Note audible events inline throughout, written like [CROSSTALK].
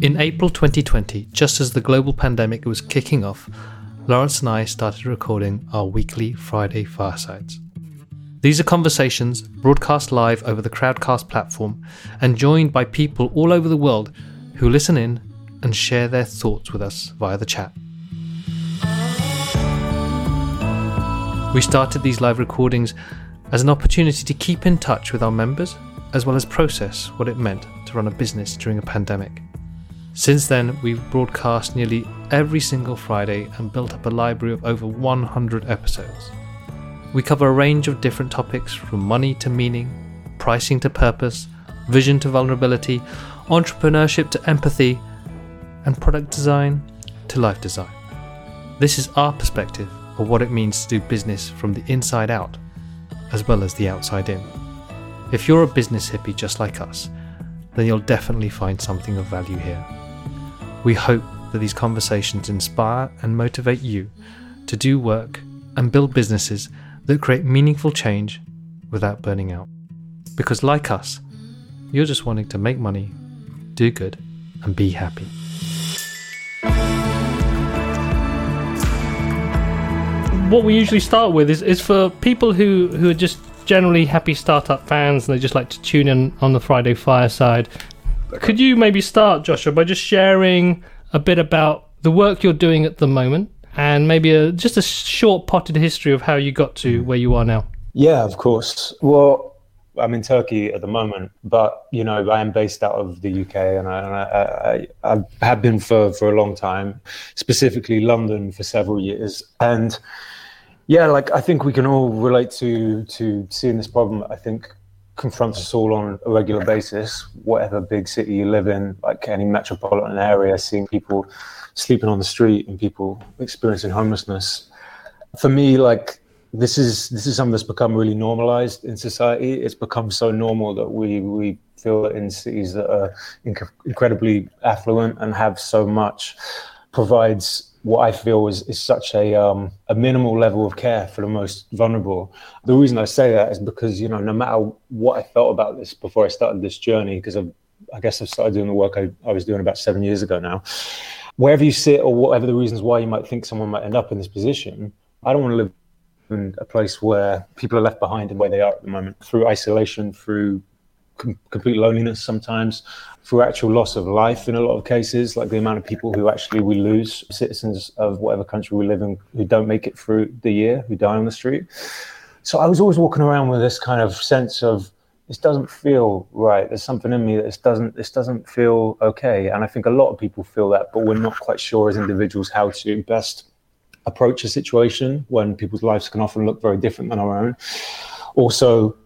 In April 2020, just as the global pandemic was kicking off, Laurence and I started recording our weekly Friday firesides. These are conversations broadcast live over the Crowdcast platform and joined by people all over the world who listen in and share their thoughts with us via the chat. We started these live recordings as an opportunity to keep in touch with our members as well as process what it meant to run a business during a pandemic. Since then, we've broadcast nearly every single Friday and built up a library of over 100 episodes. We cover a range of different topics from money to meaning, pricing to purpose, vision to vulnerability, entrepreneurship to empathy, and product design to life design. This is our perspective of what it means to do business from the inside out, as well as the outside in. If you're a business hippie just like us, then you'll definitely find something of value here. We hope that these conversations inspire and motivate you to do work and build businesses that create meaningful change without burning out. Because, like us, you're just wanting to make money, do good, and be happy. What we usually start with is, is for people who, who are just generally happy startup fans and they just like to tune in on the Friday fireside. Could you maybe start, Joshua, by just sharing a bit about the work you're doing at the moment and maybe a, just a short potted history of how you got to mm. where you are now. Yeah, of course. Well, I'm in Turkey at the moment, but you know I am based out of the UK, and I, I, I, I have been for for a long time, specifically London for several years, and yeah, like I think we can all relate to to seeing this problem. I think confronts us all on a regular basis, whatever big city you live in, like any metropolitan area, seeing people sleeping on the street and people experiencing homelessness. For me, like this is this is something that's become really normalized in society. It's become so normal that we we feel that in cities that are inc- incredibly affluent and have so much provides what I feel is, is such a um, a minimal level of care for the most vulnerable. The reason I say that is because you know no matter what I felt about this before I started this journey, because I guess I've started doing the work I, I was doing about seven years ago now wherever you sit or whatever the reasons why you might think someone might end up in this position, I don't want to live in a place where people are left behind in where they are at the moment through isolation, through com- complete loneliness sometimes, through actual loss of life in a lot of cases, like the amount of people who actually we lose, citizens of whatever country we live in, who don't make it through the year, who die on the street. So I was always walking around with this kind of sense of this doesn't feel right. There's something in me that this doesn't this doesn't feel okay. And I think a lot of people feel that, but we're not quite sure as individuals how to best approach a situation when people's lives can often look very different than our own. Also,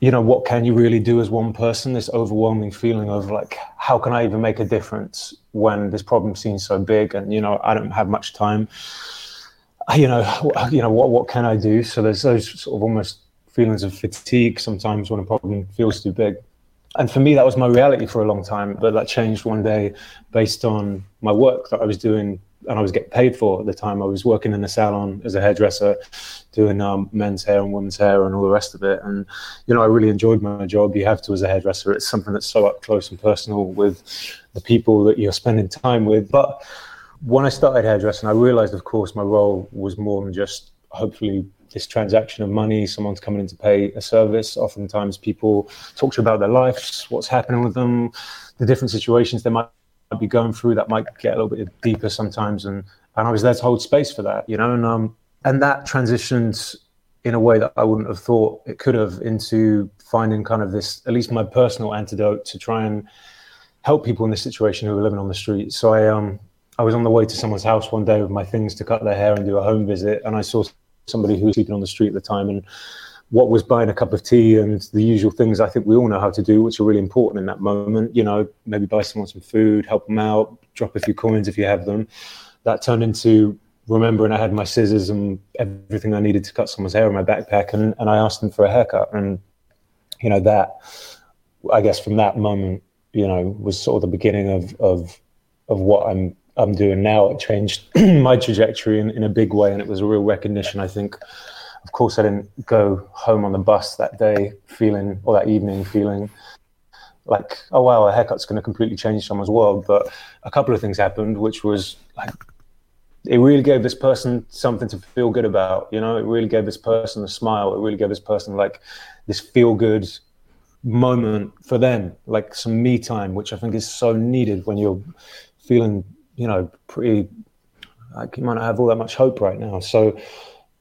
you know, what can you really do as one person? This overwhelming feeling of like, how can I even make a difference when this problem seems so big and you know I don't have much time. You know, you know what what can I do? So there's those sort of almost feelings of fatigue sometimes when a problem feels too big. And for me, that was my reality for a long time. But that changed one day based on my work that I was doing and I was getting paid for at the time. I was working in a salon as a hairdresser, doing um, men's hair and women's hair and all the rest of it. And, you know, I really enjoyed my job. You have to as a hairdresser. It's something that's so up close and personal with the people that you're spending time with. But when I started hairdressing, I realized, of course, my role was more than just hopefully this transaction of money, someone's coming in to pay a service. Oftentimes, people talk to you about their lives, what's happening with them, the different situations they might be going through that might get a little bit deeper sometimes. And, and I was there to hold space for that, you know, and, um, and that transitioned in a way that I wouldn't have thought it could have into finding kind of this, at least my personal antidote to try and help people in this situation who are living on the street. So I, um, I was on the way to someone's house one day with my things to cut their hair and do a home visit, and I saw somebody who was sleeping on the street at the time and what was buying a cup of tea and the usual things I think we all know how to do, which are really important in that moment. You know, maybe buy someone some food, help them out, drop a few coins if you have them. That turned into remembering I had my scissors and everything I needed to cut someone's hair in my backpack, and, and I asked them for a haircut. And, you know, that, I guess from that moment, you know, was sort of the beginning of, of, of what I'm I'm doing now. It changed [CLEARS THROAT] my trajectory in, in a big way, and it was a real recognition. I think, of course, I didn't go home on the bus that day feeling, or that evening feeling like, oh wow, a haircut's going to completely change someone's world. But a couple of things happened, which was like, it really gave this person something to feel good about. You know, it really gave this person a smile. It really gave this person like this feel good moment for them, like some me time, which I think is so needed when you're feeling, you know, pretty like you might not have all that much hope right now. So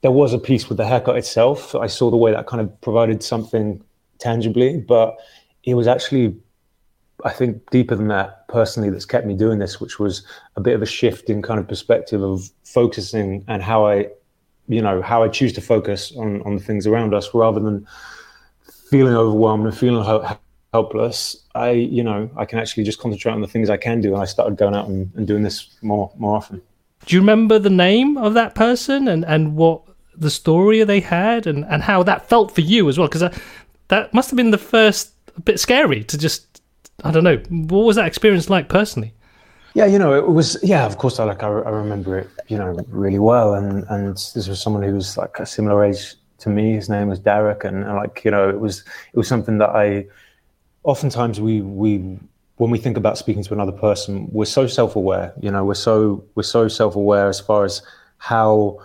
there was a piece with the haircut itself. I saw the way that kind of provided something tangibly, but it was actually, I think, deeper than that personally that's kept me doing this, which was a bit of a shift in kind of perspective of focusing and how I, you know, how I choose to focus on on the things around us rather than feeling overwhelmed and feeling ho- helpless. I, you know, I can actually just concentrate on the things I can do, and I started going out and, and doing this more more often. Do you remember the name of that person and, and what the story they had and, and how that felt for you as well? Because that, uh, that must have been the first bit scary to just, I don't know, what was that experience like personally? Yeah, you know, it was. Yeah, of course, I like I, I remember it, you know, really well. And and this was someone who was like a similar age to me. His name was Derek, and, and like you know, it was it was something that I. Oftentimes, we we when we think about speaking to another person, we're so self-aware. You know, we're so we're so self-aware as far as how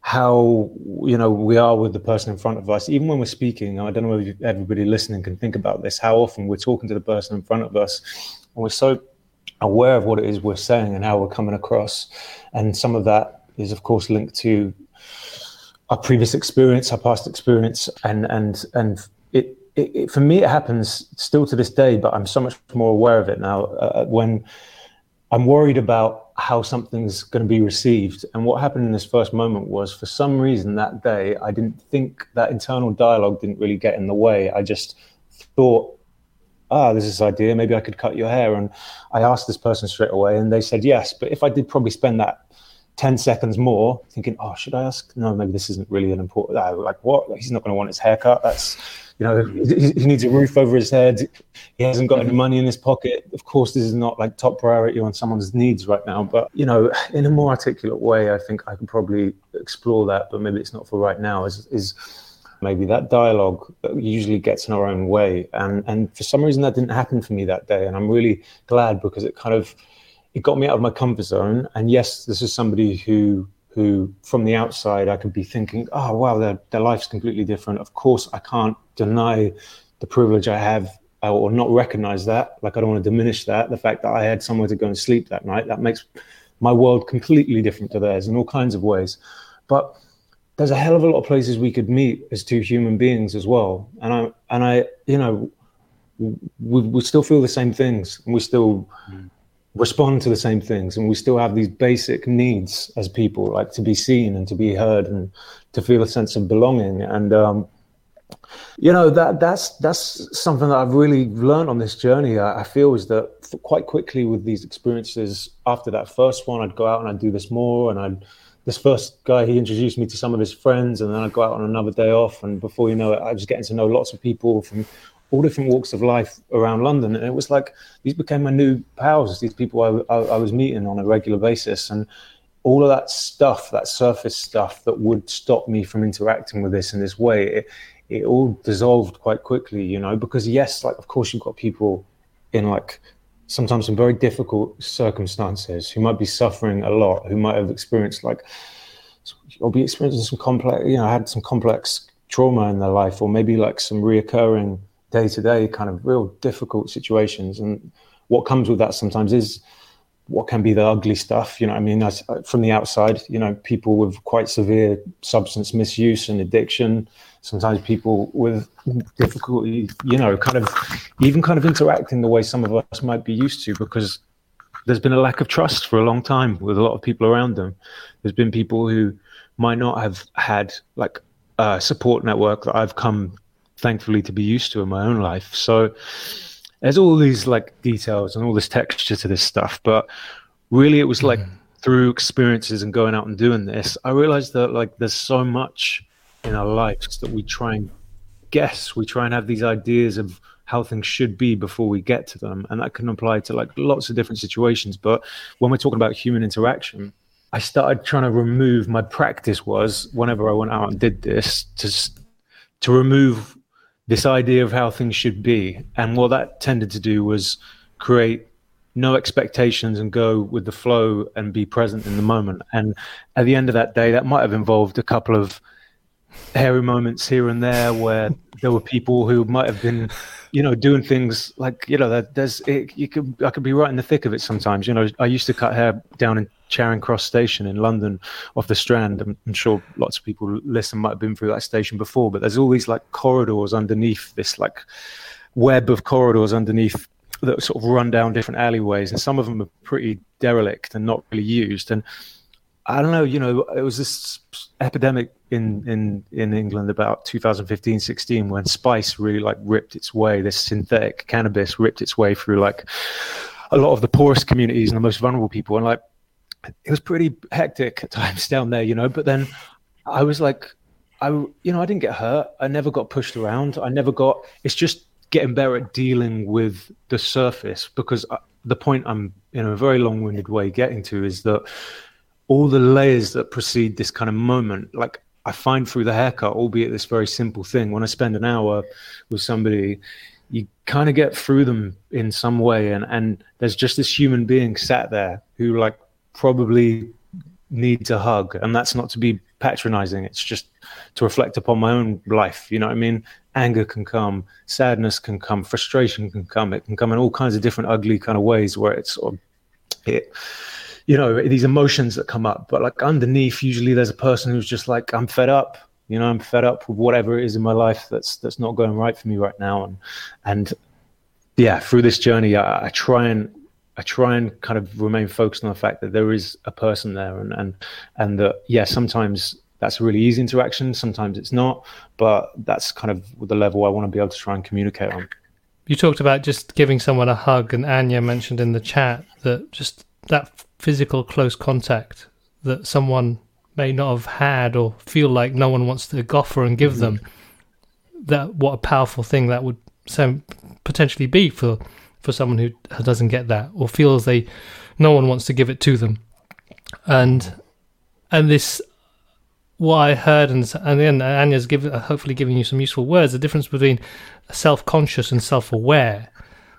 how you know we are with the person in front of us. Even when we're speaking, I don't know if everybody listening can think about this. How often we're talking to the person in front of us, and we're so aware of what it is we're saying and how we're coming across, and some of that is, of course, linked to our previous experience, our past experience, and and and it it, for me, it happens still to this day, but I'm so much more aware of it now. Uh, when I'm worried about how something's going to be received, and what happened in this first moment was, for some reason that day, I didn't think that internal dialogue didn't really get in the way. I just thought, ah, there's this idea, maybe I could cut your hair, and I asked this person straight away, and they said yes. But if I did probably spend that 10 seconds more thinking, oh, should I ask? No, maybe this isn't really an important. Like, what? He's not going to want his haircut. That's you know, he, needs a roof over his head. He hasn't got any money in his pocket. Of course, this is not like top priority on someone's needs right now. But you know, in a more articulate way, I think I could probably explore that. But maybe it's not for right now. Is is maybe that dialogue usually gets in our own way, and and for some reason that didn't happen for me that day, and I'm really glad because it kind of it got me out of my comfort zone. And yes, this is somebody who who from the outside I could be thinking, oh wow, their their life's completely different. Of course, I can't deny the privilege I have or not recognize that. Like I don't want to diminish that. The fact that I had somewhere to go and sleep that night that makes my world completely different to theirs in all kinds of ways. But there's a hell of a lot of places we could meet as two human beings as well. And I and I, you know, we, we still feel the same things. And we still mm respond to the same things and we still have these basic needs as people like to be seen and to be heard and to feel a sense of belonging and um, you know that that's that's something that I've really learned on this journey. I, I feel is that quite quickly with these experiences. After that first one, I'd go out and I'd do this more, and I'd this first guy he introduced me to some of his friends, and then I'd go out on another day off, and before you know it, I was getting to know lots of people from all different walks of life around London. And it was like these became my new pals, these people I, I, I, was meeting on a regular basis. And all of that stuff, that surface stuff that would stop me from interacting with this in this way, it, it all dissolved quite quickly, you know, because yes, like, of course, you've got people in like sometimes some very difficult circumstances who might be suffering a lot, who might have experienced like, or be experiencing some complex, you know, had some complex trauma in their life, or maybe like some reoccurring day to day kind of real difficult situations. And what comes with that sometimes is what can be the ugly stuff. You know, I mean, as, uh, from the outside, you know, people with quite severe substance misuse and addiction. Sometimes people with difficulty, you know, kind of even kind of interacting the way some of us might be used to because there's been a lack of trust for a long time with a lot of people around them. There's been people who might not have had like a support network that I've come thankfully to be used to in my own life. So there's all these like details and all this texture to this stuff, but really it was like mm. through experiences and going out and doing this, I realized that like there's so much in our lives that we try and guess, we try and have these ideas of how things should be before we get to them, and that can apply to like lots of different situations. But when we're talking about human interaction, I started trying to remove my practice was whenever I went out and did this to to remove this idea of how things should be. And what that tended to do was create no expectations and go with the flow and be present in the moment. And at the end of that day, that might have involved a couple of hairy moments here and there where there were people who might have been, you know, doing things like, you know, there's, it, you could, I could be right in the thick of it sometimes. You know, I used to cut hair down in Charing Cross Station in London off the Strand. I'm, I'm sure lots of people listen might have been through that station before, but there's all these like corridors underneath this like web of corridors underneath that sort of run down different alleyways, and some of them are pretty derelict and not really used. And I don't know, you know, it was this epidemic in in in England about 2015, 16 when spice really like ripped its way. This synthetic cannabis ripped its way through like a lot of the poorest communities and the most vulnerable people, and like it was pretty hectic at times [LAUGHS] down there, you know. But then I was like, I you know, I didn't get hurt. I never got pushed around. I never got. It's just getting better at dealing with the surface because uh, the point I'm in a very long-winded way getting to is that all the layers that precede this kind of moment, like I find through the haircut, albeit this very simple thing, when I spend an hour with somebody, you kind of get through them in some way, and and there's just this human being sat there who like probably needs a hug, and that's not to be patronizing. It's just to reflect upon my own life. You know what I mean? anger can come, sadness can come, frustration can come. It can come in all kinds of different ugly kind of ways where it's sort of it, you know, these emotions that come up. But like underneath, usually there's a person who's just like, I'm fed up. You know, I'm fed up with whatever it is in my life that's that's not going right for me right now. And and yeah, through this journey, I, I try and I try and kind of remain focused on the fact that there is a person there, and and and that yeah, sometimes that's a really easy interaction. Sometimes it's not, but that's kind of the level I want to be able to try and communicate on. You talked about just giving someone a hug, and Anya mentioned in the chat that just that physical close contact that someone may not have had or feel like no one wants to offer and give mm-hmm. them. That what a powerful thing that would potentially be for for someone who doesn't get that or feels they no one wants to give it to them, and and this what I heard, and and then Anya's give, hopefully giving you some useful words. The difference between self-conscious and self-aware.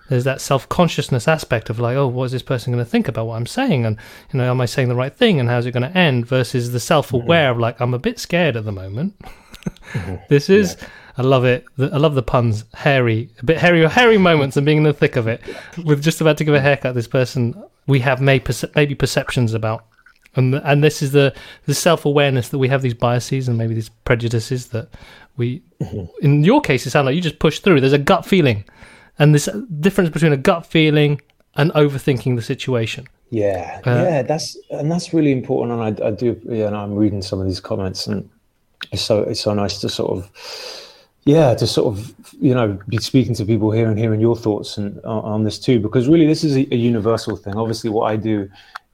There's that self-consciousness aspect of like, oh, what is this person going to think about what I'm saying, and you know, am I saying the right thing, and how's it going to end? Versus the self-aware mm-hmm. of like, I'm a bit scared at the moment. mm-hmm. [LAUGHS] This is. Yeah. I love it. I love the puns. Hairy, a bit hairy, hairy moments, and being in the thick of it. With just about to give a haircut, this person we have made perce- maybe perceptions about and and this is the the self awareness that we have these biases and maybe these prejudices that we. Mm-hmm. In your case, it sounds like you just push through. There's a gut feeling, and this difference between a gut feeling and overthinking the situation. Yeah, uh, yeah, that's and that's really important. And I, I do, yeah, and I'm reading some of these comments, and it's so it's so nice to sort of yeah to sort of you know be speaking to people here and hearing your thoughts and on, on this too because really this is a, a, universal thing obviously what i do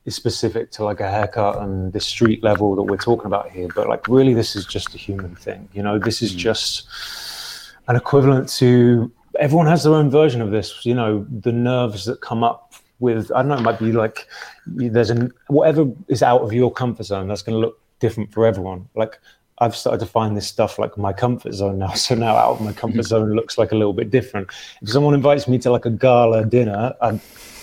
is specific to like a haircut and the street level that we're talking about here. But like, really, this is just a human thing. You know, this is mm. just an equivalent to everyone has their own version of this. You know, the nerves that come up with, I don't know, it might be like there's an whatever is out of your comfort zone that's going to look different for everyone. Like, I've started to find this stuff like my comfort zone now. [LAUGHS] So now out of my comfort mm. zone looks like a little bit different. If someone invites me to like a gala dinner, I'm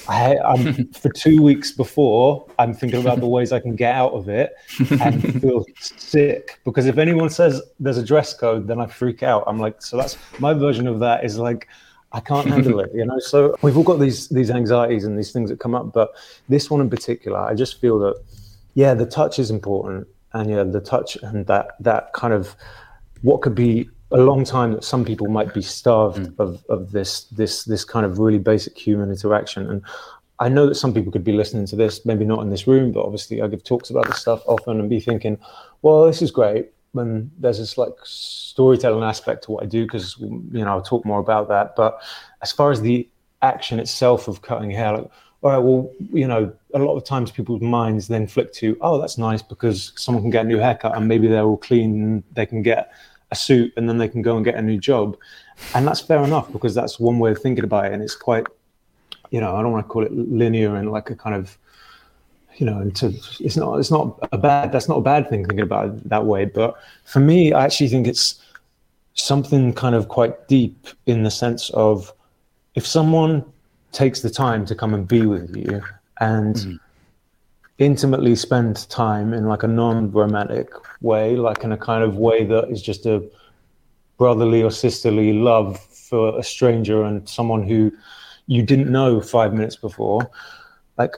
I, am [LAUGHS] for two weeks before, I'm thinking about the ways I can get out of it and [LAUGHS] feel sick. Because if anyone says there's a dress code, then I freak out. I'm like, so that's my version of that is like, I can't handle it, you know. So we've all got these these anxieties and these things that come up, but this one in particular, I just feel that, yeah, the touch is important, and yeah, the touch and that that kind of what could be a long time that some people might be starved mm. of, of this this this kind of really basic human interaction and I know that some people could be listening to this, maybe not in this room, but obviously I give talks about this stuff often and be thinking, well, this is great. And there's this like storytelling aspect to what I do because you know I'll talk more about that. But as far as the action itself of cutting hair, like, all right, well, you know, a lot of times people's minds then flick to, oh, that's nice because someone can get a new haircut and maybe they're all clean they can get a suit and then they can go and get a new job. And that's fair enough because that's one way of thinking about it. And it's quite, you know, I don't want to call it linear and like a kind of, you know, into, it's not, it's not a bad, that's not a bad thing thinking about it that way. But for me, I actually think it's something kind of quite deep in the sense of if someone takes the time to come and be with you and mm-hmm. intimately spend time in like a non-romantic way like in a kind of way that is just a brotherly or sisterly love for a stranger and someone who you didn't know five minutes before. Like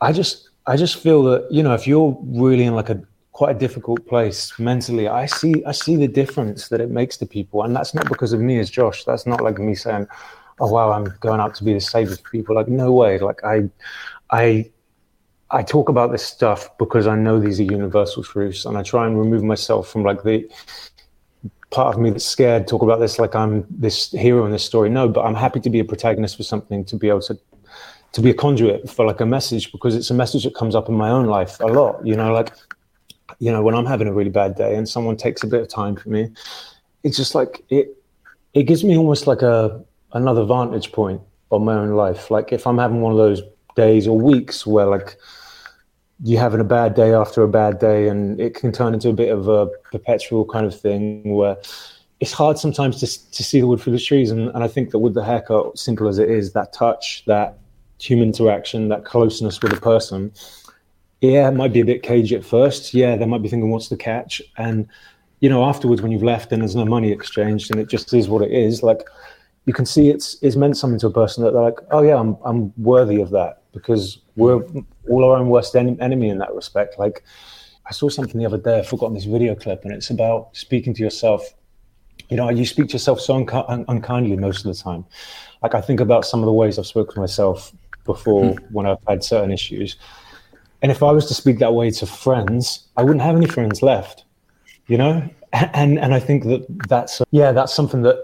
i just i just feel that you know if you're really in like a quite a difficult place mentally i see i see the difference that it makes to people. And that's not because of me as josh. That's not like me saying oh wow i'm going out to be the savior for people. Like no way. Like i i i talk about this stuff because i know these are universal truths and i try and remove myself from like the part of me that's scared talk about this like i'm this hero in this story. No but i'm happy to be a protagonist for something to be able to to be a conduit for like a message because it's a message that comes up in my own life a lot you know like you know when i'm having a really bad day and someone takes a bit of time for me it's just like it it gives me almost like a another vantage point on my own life. Like if i'm having one of those days or weeks where like you're having a bad day after a bad day and it can turn into a bit of a perpetual kind of thing where it's hard sometimes to, to see the wood for the trees. And, and i think that with the haircut simple as it is that touch that human interaction that closeness with a person yeah it might be a bit cagey at first. Yeah they might be thinking what's the catch? And you know afterwards when you've left and there's no money exchanged and it just is what it is like you can see it's it's meant something to a person that they're like oh yeah i'm, I'm worthy of that because we're all our own worst en- enemy in that respect. Like I saw something the other day, I've forgotten this video clip, and it's about speaking to yourself. You know, you speak to yourself so un- unkindly most of the time. Like I think about some of the ways I've spoken to myself before mm. when I've had certain issues. And if I was to speak that way to friends, I wouldn't have any friends left, you know? And and I think that that's yeah, that's something that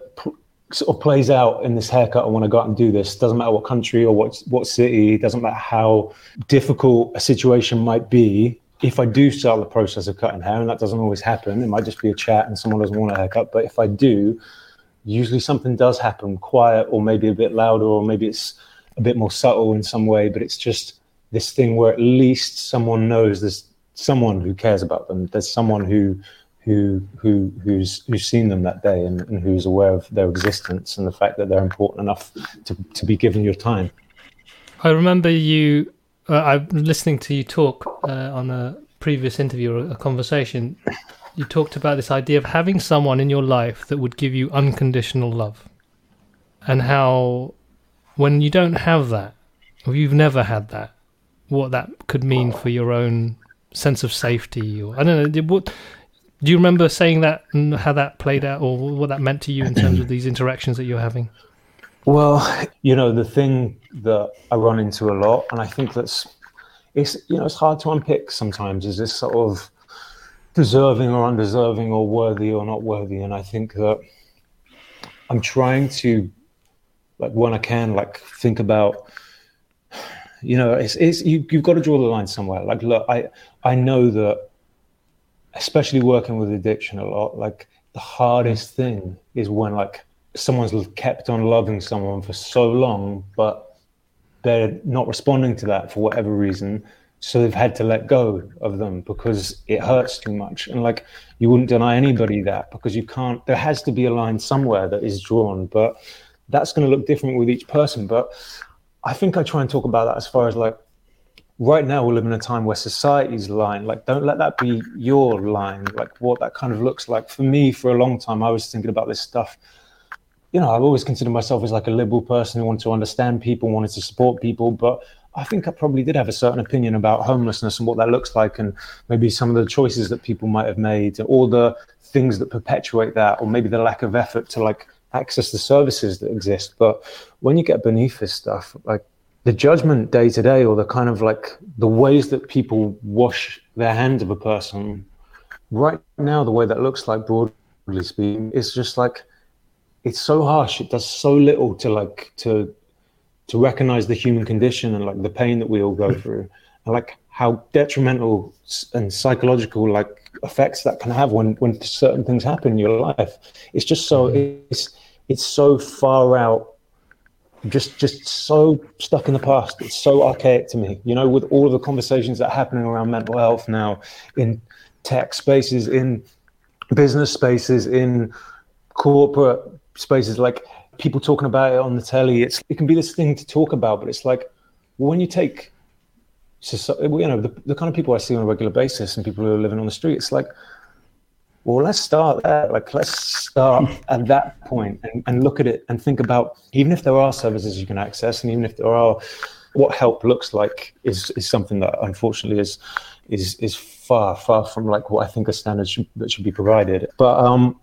sort of plays out in this haircut. I want to go out and do this. Doesn't matter what country or what what city. Doesn't matter how difficult a situation might be. If I do start the process of cutting hair, and that doesn't always happen, it might just be a chat and someone doesn't want a haircut. But if I do, usually something does happen, quiet or maybe a bit louder, or maybe it's a bit more subtle in some way. But it's just this thing where at least someone knows there's someone who cares about them. There's someone who who who who's who's seen them that day and, and, who's aware of their existence and the fact that they're important enough to, to be given your time. I remember you. Uh, I'm listening to you talk uh, on a previous interview or a conversation. You talked about this idea of having someone in your life that would give you unconditional love, and how when you don't have that, or you've never had that, what that could mean for your own sense of safety, or I don't know. What do you remember saying that and how that played out, or what that meant to you in terms of [CLEARS THROAT] these interactions that you're having? Well, you know, the thing that I run into a lot, and I think that's it's you know it's hard to unpick sometimes. Is this sort of deserving or undeserving, or worthy or not worthy? And I think that I'm trying to, like, when I can, like, think about you know, it's, it's you, you've got to draw the line somewhere. Like, look, I I know that especially working with addiction a lot, like the hardest mm. thing is when like someone's kept on loving someone for so long, but they're not responding to that for whatever reason. So they've had to let go of them because it mm. hurts too much. And like you wouldn't deny anybody that because you can't, there has to be a line somewhere that is drawn, but that's going to look different with each person. But I think I try and talk about that as far as like right now we live in a time where society's line like don't let that be your line like what that kind of looks like. For me for a long time i was thinking about this stuff. You know i've always considered myself as like a liberal person who wanted to understand people wanted to support people but i think i probably did have a certain opinion about homelessness and what that looks like and maybe some of the choices that people might have made or the things that perpetuate that or maybe the lack of effort to like access the services that exist. But when you get beneath this stuff like the judgment day to day or the kind of like the ways that people wash their hands of a person right now the way that looks like broadly speaking is just like it's so harsh. It does so little to like to to recognize the human condition and like the pain that we all go through. And like how detrimental and psychological like effects that can have when when certain things happen in your life. It's just so mm-hmm. it's it's so far out just just so stuck in the past. It's so archaic to me. You know, with all of the conversations that are happening around mental health now in tech spaces, in business spaces, in corporate spaces like people talking about it on the telly. It's it can be this thing to talk about, but it's like when you take you know the, the kind of people I see on a regular basis and people who are living on the street. It's like well, let's start there. Like, let's start [LAUGHS] at that point and, and look at it and think about even if there are services you can access, and even if there are, what help looks like is is something that unfortunately is is is far far from like what I think a standard should, that should be provided. But um,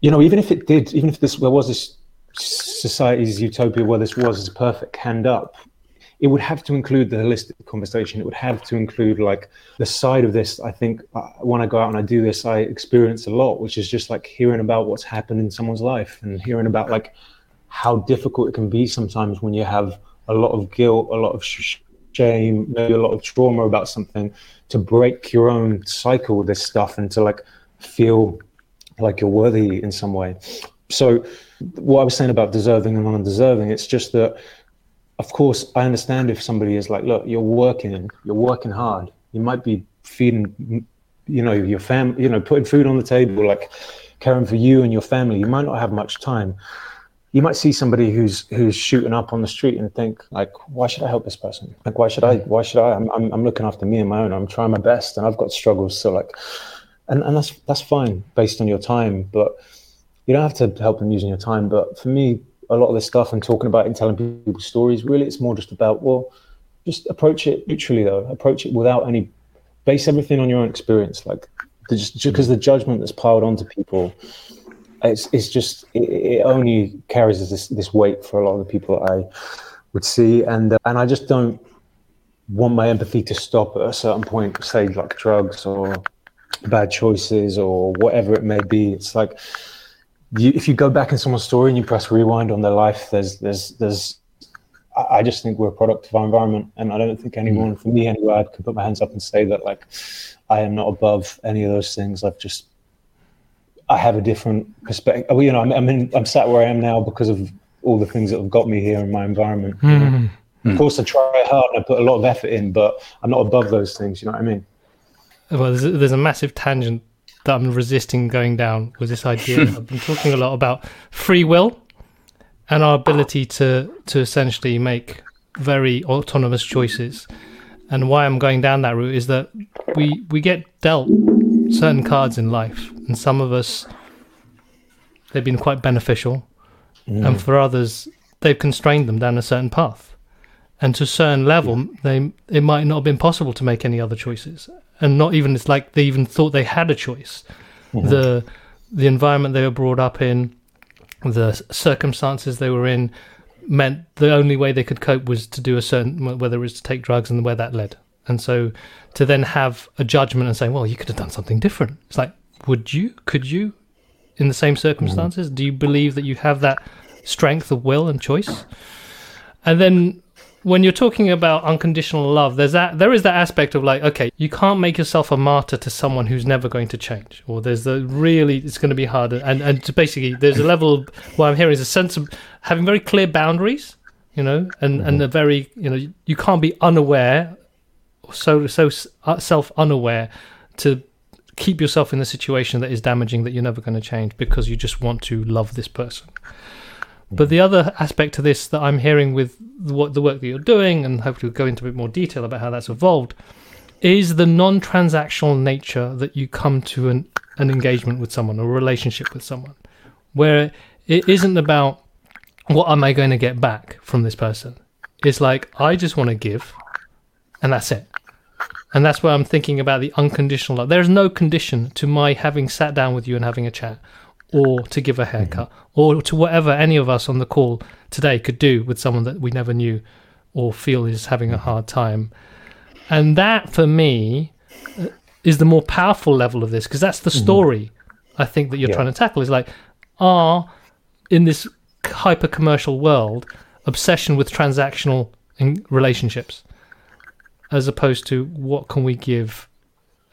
you know, even if it did, even if this there was this society's utopia where this was as perfect hand up, it would have to include the holistic conversation. It would have to include like the side of this. I think uh, when I go out and I do this, I experience a lot, which is just like hearing about what's happened in someone's life and hearing about like how difficult it can be sometimes when you have a lot of guilt, a lot of shame, maybe a lot of trauma about something to break your own cycle with this stuff and to like feel like you're worthy in some way. So what I was saying about deserving and undeserving, it's just that of course, I understand if somebody is like, look, you're working, you're working hard. You might be feeding, you know, your family, you know, putting food on the table, like caring for you and your family. You might not have much time. You might see somebody who's who's shooting up on the street and think, like, why should I help this person? Like, why should I? Why should I? I'm I'm, I'm looking after me and my own. I'm trying my best, and I've got struggles. So like, and and that's that's fine based on your time, but you don't have to help them using your time. But for me, a lot of this stuff and talking about it and telling people stories. Really, it's more just about well, just approach it neutrally though. Approach it without any base everything on your own experience. Like just because the judgment that's piled onto people, it's it's just it, it, only carries this this weight for a lot of the people I would see, and uh, and I just don't want my empathy to stop at a certain point, say like drugs or bad choices or whatever it may be. It's like you, if you go back in someone's story and you press rewind on their life, there's there's there's I just think we're a product of our environment, and I don't think anyone, for me anyway, I can put my hands up and say that like I am not above any of those things. I've just I have a different perspective. You know, I'm I'm, in, I'm sat where I am now because of all the things that have got me here in my environment. Mm-hmm. Of course, I try hard and I put a lot of effort in, but I'm not above those things. You know what I mean? Well, there's a, there's a massive tangent that I'm resisting going down with this idea. [LAUGHS] I've been talking a lot about free will and our ability to to essentially make very autonomous choices. And why I'm going down that route is that we we get dealt certain cards in life, and some of us they've been quite beneficial, mm. and for others they've constrained them down a certain path. And to a certain level, they it might not have been possible to make any other choices and not even it's like they even thought they had a choice. Mm-hmm. The the environment they were brought up in, the circumstances they were in, meant the only way they could cope was to do a certain whether it was to take drugs and where that led. And so to then have a judgment and say, well, you could have done something different. It's like, would you? Could you? In the same circumstances, mm-hmm. do you believe that you have that strength of will and choice? And then when you're talking about unconditional love, there's that there is that aspect of like, okay, you can't make yourself a martyr to someone who's never going to change, or there's the really it's going to be harder, and and basically there's a level of, what I'm hearing is a sense of having very clear boundaries, you know, and mm-hmm. and a very you know you can't be unaware, so so uh, self unaware to keep yourself in a situation that is damaging that you're never going to change because you just want to love this person. But the other aspect to this that I'm hearing with what the work that you're doing, and hopefully we'll go into a bit more detail about how that's evolved, is the non-transactional nature that you come to an, an engagement with someone, or a relationship with someone, where it isn't about what am I going to get back from this person. It's like I just want to give, and that's it. And that's where I'm thinking about the unconditional love. There's no condition to my having sat down with you and having a chat or to give a haircut mm-hmm. or to whatever any of us on the call today could do with someone that we never knew or feel is having a mm-hmm. hard time. And that for me uh, is the more powerful level of this because that's the mm-hmm. story mm-hmm. I think that you're yeah. trying to tackle is like, are in this hyper commercial world, obsession with transactional relationships as opposed to what can we give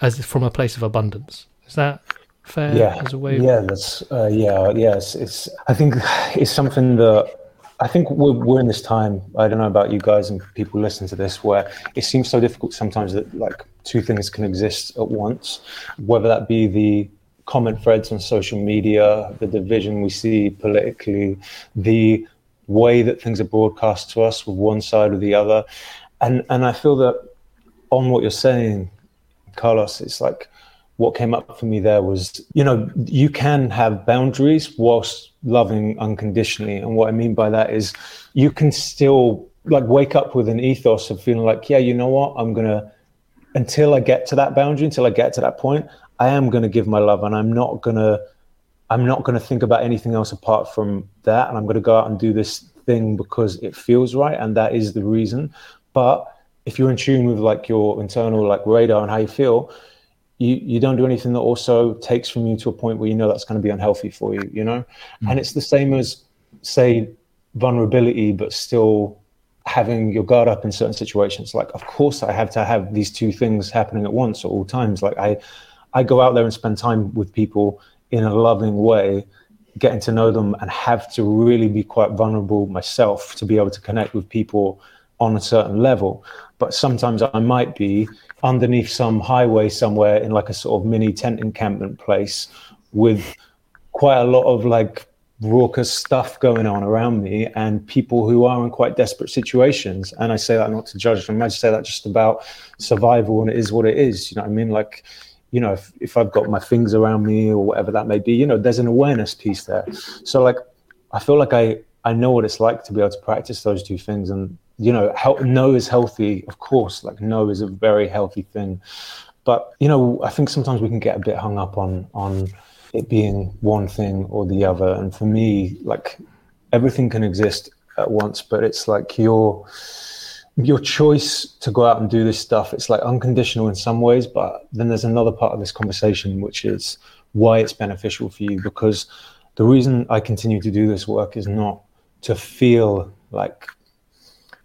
as from a place of abundance. Is that fair yeah. as a way? Yeah, that's uh, yeah, yes. It's I think [SIGHS] it's something that I think we're, we're in this time. I don't know about you guys and people listening to this, where it seems so difficult sometimes that like two things can exist at once, whether that be the comment threads on social media, the division we see politically, the way that things are broadcast to us with one side or the other. And and I feel that on what you're saying, Carlos, it's like what came up for me there was, you know, you can have boundaries whilst loving unconditionally. And what I mean by that is you can still like wake up with an ethos of feeling like, yeah, you know what, I'm gonna until I get to that boundary, until I get to that point, I am gonna give my love and I'm not gonna I'm not gonna think about anything else apart from that. And I'm gonna go out and do this thing because it feels right and that is the reason. But if you're in tune with like your internal like radar and how you feel, you you don't do anything that also takes from you to a point where you know that's going to be unhealthy for you you know? Mm. and it's the same as say vulnerability but still having your guard up in certain situations. Like of course i have to have these two things happening at once at all times. Like i i go out there and spend time with people in a loving way getting to know them and have to really be quite vulnerable myself to be able to connect with people on a certain level but sometimes i might be underneath some highway somewhere in like a sort of mini tent encampment place with quite a lot of like raucous stuff going on around me and people who are in quite desperate situations. And I say that not to judge them, I just say that just about survival and it is what it is. You know what I mean? Like, you know, if, if I've got my things around me or whatever that may be, you know, there's an awareness piece there. So like I feel like I I know what it's like to be able to practice those two things and you know, help, no is healthy, of course. Like no is a very healthy thing, but you know, I think sometimes we can get a bit hung up on on it being one thing or the other. And for me, like everything can exist at once, but it's like your your choice to go out and do this stuff. It's like unconditional in some ways, but then there's another part of this conversation which is why it's beneficial for you. Because the reason I continue to do this work is not to feel like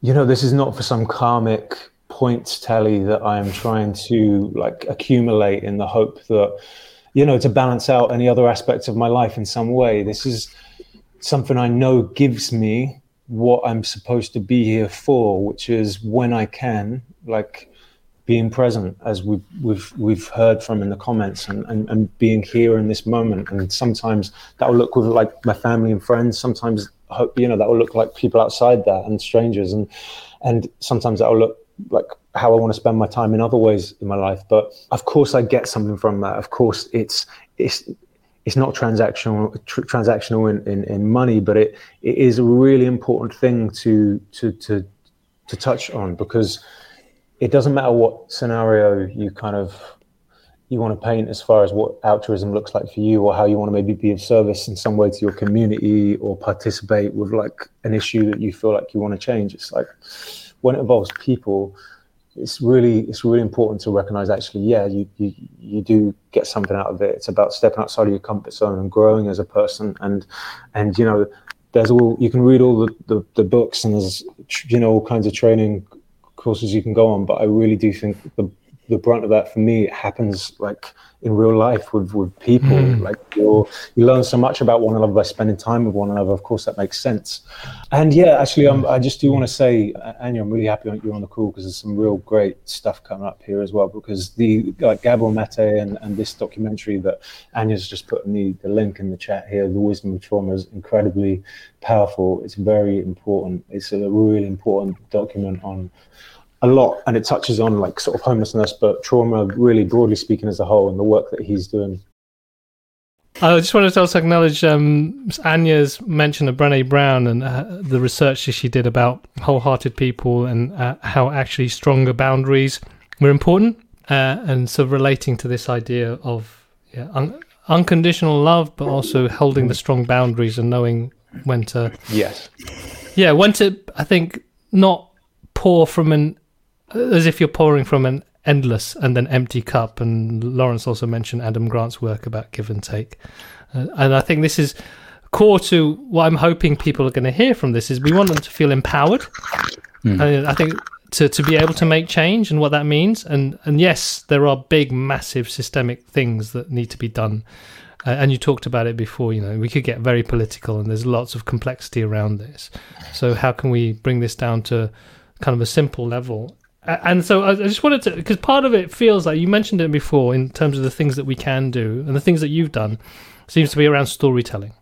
you know, this is not for some karmic points tally that I am trying to like accumulate in the hope that, you know, to balance out any other aspects of my life in some way. This is something I know gives me what I'm supposed to be here for, which is when I can, like being present as we've we've we've heard from in the comments and, and, and being here in this moment. And sometimes that will look with like my family and friends. Sometimes hope you know that will look like people outside that and strangers and and sometimes that will look like how I want to spend my time in other ways in my life. But of course, I get something from that. Of course, it's it's it's not transactional tr- transactional in, in, in money, but it it is a really important thing to to to to touch on because it doesn't matter what scenario you kind of you want to paint as far as what altruism looks like for you or how you want to maybe be of service in some way to your community or participate with like an issue that you feel like you want to change. It's like when it involves people it's really it's really important to recognize actually yeah you, you you do get something out of it. It's about stepping outside of your comfort zone and growing as a person. And and you know there's all you can read all the, the, the books and there's you know all kinds of training courses you can go on but i really do think the the brunt of that for me happens like in real life with with people. Mm. Like you you learn so much about one another by spending time with one another. Of course, that makes sense. And yeah, actually, um, I just do want to say, Anya, I'm really happy you're on the call because there's some real great stuff coming up here as well. Because the like Gabor Mate and, and this documentary that Anya's just put in the, the link in the chat here, the wisdom of trauma is incredibly powerful. It's very important. It's a really important document on a lot and it touches on like sort of homelessness but trauma really broadly speaking as a whole and the work that he's doing. I just wanted to also acknowledge um, Anya's mention of Brené Brown and uh, the research that she did about wholehearted people and uh, how actually stronger boundaries were important, uh, and so relating to this idea of yeah, un- unconditional love, but also holding the strong boundaries and knowing when to yes, yeah, when to I think not pour from an as if you're pouring from an endless and then empty cup. And Laurence also mentioned Adam Grant's work about give and take. Uh, and I think this is core to what I'm hoping people are going to hear from this is we want them to feel empowered. Mm. And I think to, to be able to make change and what that means. And, and yes, there are big, massive systemic things that need to be done. Uh, and you talked about it before, you know, we could get very political and there's lots of complexity around this. So how can we bring this down to kind of a simple level and so I just wanted to because part of it feels like you mentioned it before in terms of the things that we can do and the things that you've done seems to be around storytelling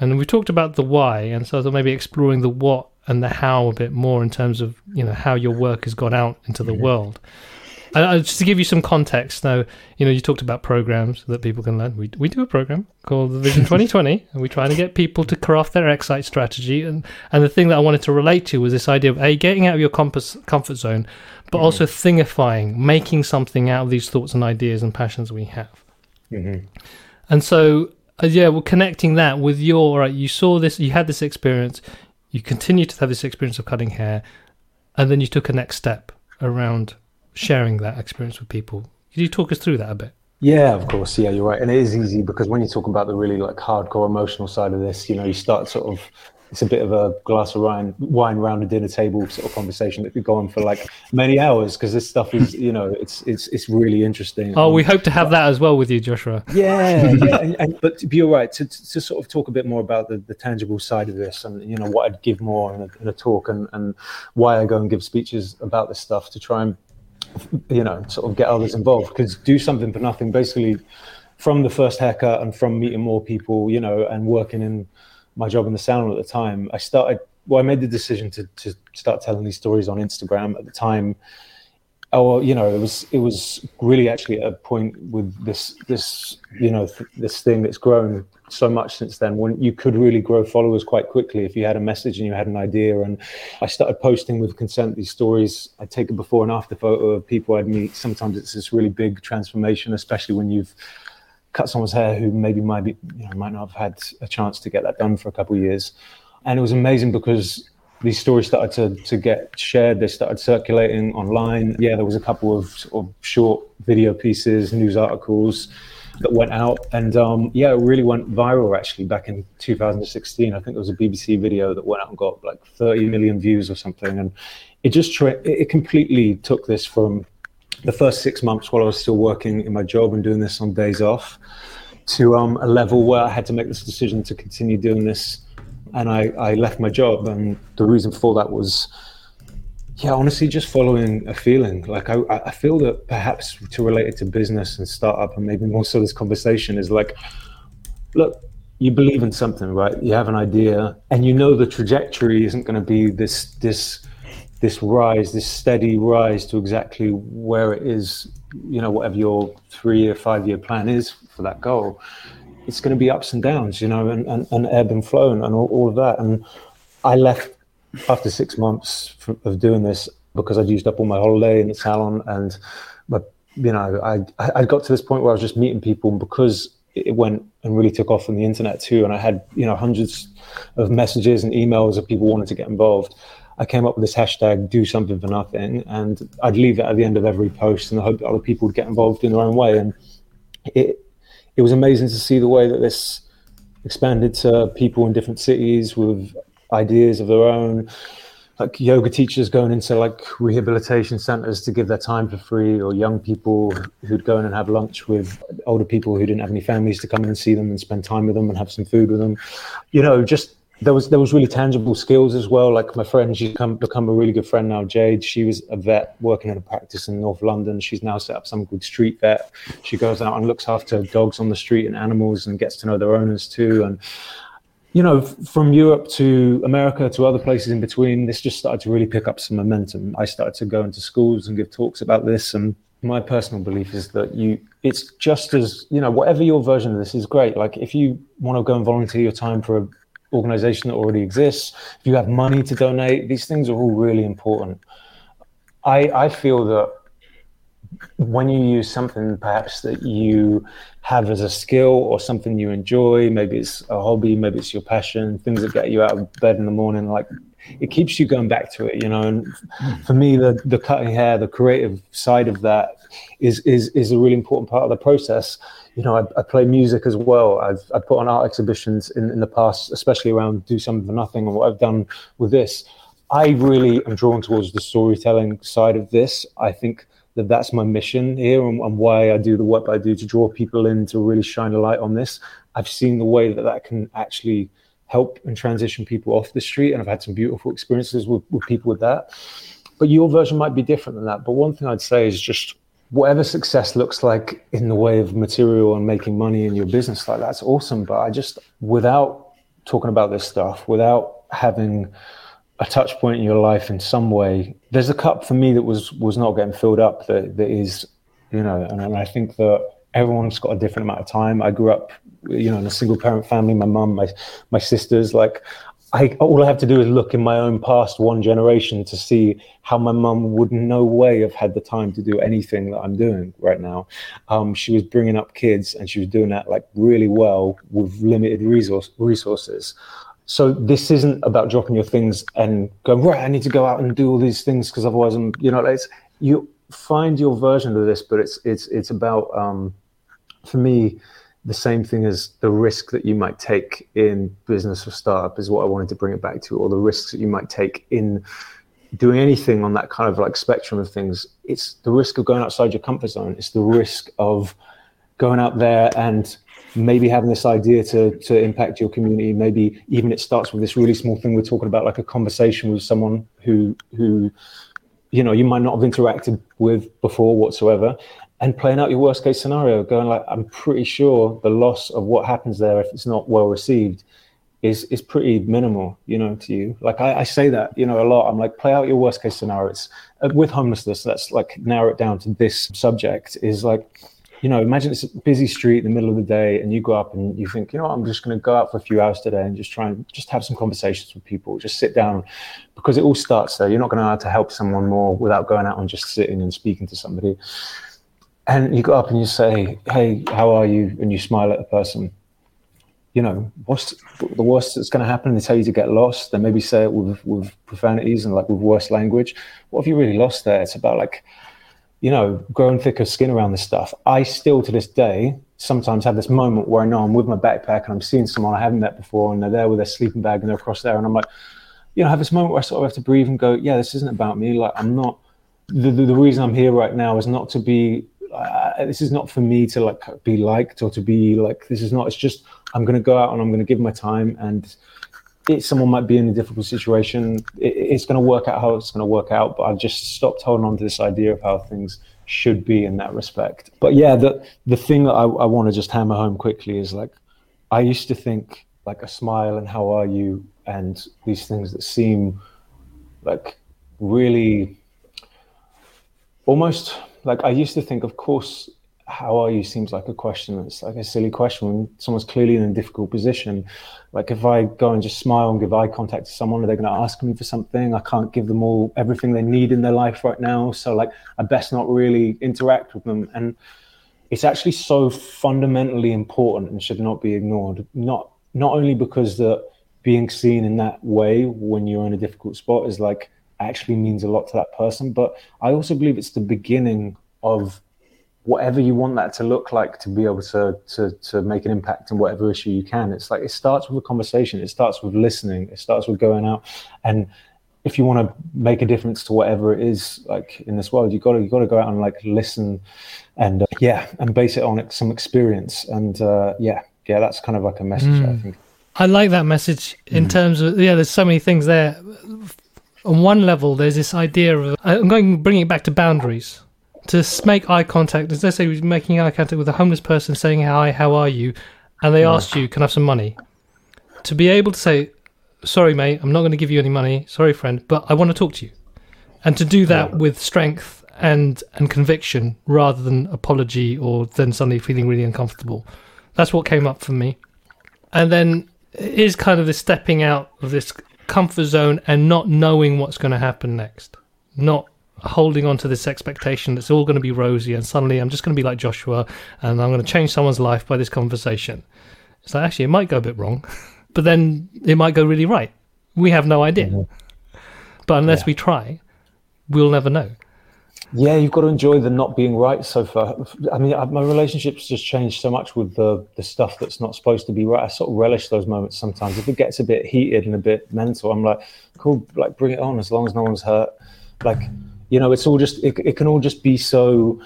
and we talked about the why and so maybe exploring the what and the how a bit more in terms of you know how your work has gone out into the mm-hmm. world uh, just to give you some context now, you know, you talked about programs that people can learn. We, we do a program called the Vision [LAUGHS] 2020, and we're trying to get people to craft their Excite strategy. And, and the thing that I wanted to relate to was this idea of A, getting out of your compass, comfort zone, but mm-hmm. also thingifying, making something out of these thoughts and ideas and passions we have. Mm-hmm. And so, uh, yeah, we're connecting that with your, right, you saw this, you had this experience, you continue to have this experience of cutting hair, and then you took a next step around sharing that experience with people. Could you talk us through that a bit? Yeah, of course. Yeah, you're right. And it is easy because when you talk about the really like hardcore emotional side of this, you know, you start sort of it's a bit of a glass of wine, wine round a dinner table sort of conversation that could go on for like many hours because this stuff is, you know, it's it's it's really interesting. Oh, we um, hope to have that as well with you, Joshua. Yeah, yeah. [LAUGHS] And, and, but you're right to, to sort of talk a bit more about the, the tangible side of this, and you know what I'd give more in a, in a talk, and and why I go and give speeches about this stuff to try and you know, sort of get others involved because do something for nothing. Basically, from the first haircut and from meeting more people, you know, and working in my job in the salon at the time, I started. Well, I made the decision to to start telling these stories on Instagram at the time. Oh, you know, it was it was really actually at a point with this this you know th- this thing that's grown so much since then when you could really grow followers quite quickly if you had a message and you had an idea and i started posting with consent these stories i take a before and after photo of people i'd meet sometimes it's this really big transformation especially when you've cut someone's hair who maybe might be you know might not have had a chance to get that done for a couple of years and it was amazing because these stories started to, to get shared. They started circulating online. Yeah, there was a couple of, of short video pieces, news articles, that went out, and um, yeah, it really went viral actually back in 2016. I think there was a BBC video that went out and got like 30 million views or something, and it just tra- it completely took this from the first six months while I was still working in my job and doing this on days off to um, a level where I had to make this decision to continue doing this, and I, I left my job, and the reason for that was yeah, honestly, just following a feeling. Like I, I feel that perhaps to relate it to business and startup, and maybe more so this conversation is like, look, you believe in something, right? You have an idea, and you know the trajectory isn't going to be this this this rise, this steady rise to exactly where it is. You know, whatever your three or five year plan is for that goal, it's going to be ups and downs. You know, and and, and ebb and flow and, and all, all of that. And I left after six months of doing this because I'd used up all my holiday in the salon and but you know I I got to this point where I was just meeting people and because it went and really took off on the internet too and I had you know hundreds of messages and emails of people wanting to get involved I came up with this hashtag do something for nothing and I'd leave it at the end of every post and I hope that other people would get involved in their own way and it it was amazing to see the way that this expanded to people in different cities with ideas of their own. Like yoga teachers going into like rehabilitation centers to give their time for free or young people who'd go in and have lunch with older people who didn't have any families to come in and see them and spend time with them and have some food with them. You know just there was there was really tangible skills as well. Like my friend she's come become a really good friend now jade. She was a vet working in a practice in north london. She's now set up something called street vet. She goes out and looks after dogs on the street and animals and gets to know their owners too. And you know, from Europe to America to other places in between, this just started to really pick up some momentum. I started to go into schools and give talks about this. And my personal belief is that you, it's just as, you know, whatever your version of this is great. Like if you want to go and volunteer your time for an organization that already exists, if you have money to donate, these things are all really important. I, I feel that when you use something perhaps that you have as a skill or something you enjoy, maybe it's a hobby, maybe it's your passion, things that get you out of bed in the morning, like it keeps you going back to it, you know. And hmm. for me, the the cutting hair, the creative side of that is is is a really important part of the process. You know, I, I play music as well. I've I put on art exhibitions in, in the past, especially around do something for nothing and what I've done with this. I really am drawn towards the storytelling side of this. I think that that's my mission here and, and, why I do the work I do to draw people in to really shine a light on this. I've seen the way that that can actually help and transition people off the street, and I've had some beautiful experiences with, with people with that. but your version might be different than that. But one thing I'd say is just whatever success looks like in the way of material and making money in your business, like that's awesome. But I just, without talking about this stuff, without having a touch point in your life in some way, there's a cup for me that was was not getting filled up. That that is, you know, and, and I think that everyone's got a different amount of time. I grew up, you know, in a single parent family. My mum, my my sisters, like I, all I have to do is look in my own past one generation to see how my mum would no way have had the time to do anything that I'm doing right now. Um, she was bringing up kids and she was doing that like really well with limited resource resources. So this isn't about dropping your things and going right. I need to go out and do all these things because otherwise I'm, you know, it's you find your version of this, but it's it's it's about um, for me the same thing as the risk that you might take in business or startup is what I wanted to bring it back to, or the risks that you might take in doing anything on that kind of like spectrum of things. It's the risk of going outside your comfort zone. It's the risk of going out there and maybe having this idea to to impact your community. Maybe even it starts with this really small thing we're talking about, like a conversation with someone who who you know you might not have interacted with before whatsoever and playing out your worst case scenario, going like, I'm pretty sure the loss of what happens there if it's not well received is is pretty minimal, you know, to you. Like I, I say that, you know, a lot. I'm like, play out your worst case scenario. It's uh, with homelessness. Let's like narrow it down to this subject. Is like, you know, imagine it's a busy street in the middle of the day, and you go up and you think, you know, I'm just going to go out for a few hours today and just try and just have some conversations with people. Just sit down, because it all starts there. You're not going to how to help someone more without going out and just sitting and speaking to somebody and you go up and you say, "Hey, how are you?" and you smile at the person. You know, what's the worst that's going to happen? They tell you to get lost. They maybe say it with with profanities and like with worse language. What have you really lost there? It's about like, you know, growing thicker skin around this stuff. I still, to this day, sometimes have this moment where I know I'm with my backpack and I'm seeing someone I haven't met before, and they're there with their sleeping bag and they're across there, and I'm like, you know, I have this moment where I sort of have to breathe and go, yeah, this isn't about me. Like, I'm not. The, the, the reason I'm here right now is not to be uh, this is not for me to like be liked or to be like this is not it's just i'm going to go out and i'm going to give my time and it, someone might be in a difficult situation it, it's going to work out how it's going to work out but i've just stopped holding on to this idea of how things should be in that respect. But yeah the the thing that i, I want to just hammer home quickly is like i used to think like a smile and how are you and these things that seem like really almost like I used to think, of course, how are you seems like a question. It's like a silly question when someone's clearly in a difficult position. Like if I go and just smile and give eye contact to someone, are they going to ask me for something? I can't give them all everything they need in their life right now. So like I best not really interact with them. And it's actually so fundamentally important and should not be ignored. Not not only because that being seen in that way when you're in a difficult spot is like actually means a lot to that person. But I also believe it's the beginning of whatever you want that to look like to be able to to to make an impact in whatever issue you can. It's like it starts with a conversation. It starts with listening. It starts with going out and if you want to make a difference to whatever it is like in this world, you got to you got to go out and like listen, and uh, yeah, and base it on some experience. And uh, yeah, yeah, that's kind of like a message mm. I think. I like that message in mm. terms of yeah. There's so many things there on one level, there's this idea of I'm going bringing it back to boundaries. To make eye contact, let's say you're making eye contact with a homeless person, saying hi, how are you, and they asked you, "Can I have some money?" To be able to say, "Sorry, mate, I'm not going to give you any money. Sorry, friend, but I want to talk to you," and to do that with strength and and conviction rather than apology or then suddenly feeling really uncomfortable. That's what came up for me, and then it is kind of this stepping out of this comfort zone and not knowing what's going to happen next. Not holding on to this expectation that's all going to be rosy and suddenly I'm just going to be like Joshua and I'm going to change someone's life by this conversation. So actually, it might go a bit wrong, [LAUGHS] but then it might go really right. We have no idea. Mm-hmm. But unless yeah. we try, we'll never know. Yeah, you've got to enjoy the not being right so far. I mean, my relationships just changed so much with the the stuff that's not supposed to be right. I sort of relish those moments sometimes. If it gets a bit heated and a bit mental, I'm like, cool, like bring it on as long as no one's hurt. Like, you know, it's all just it, it can all just be so.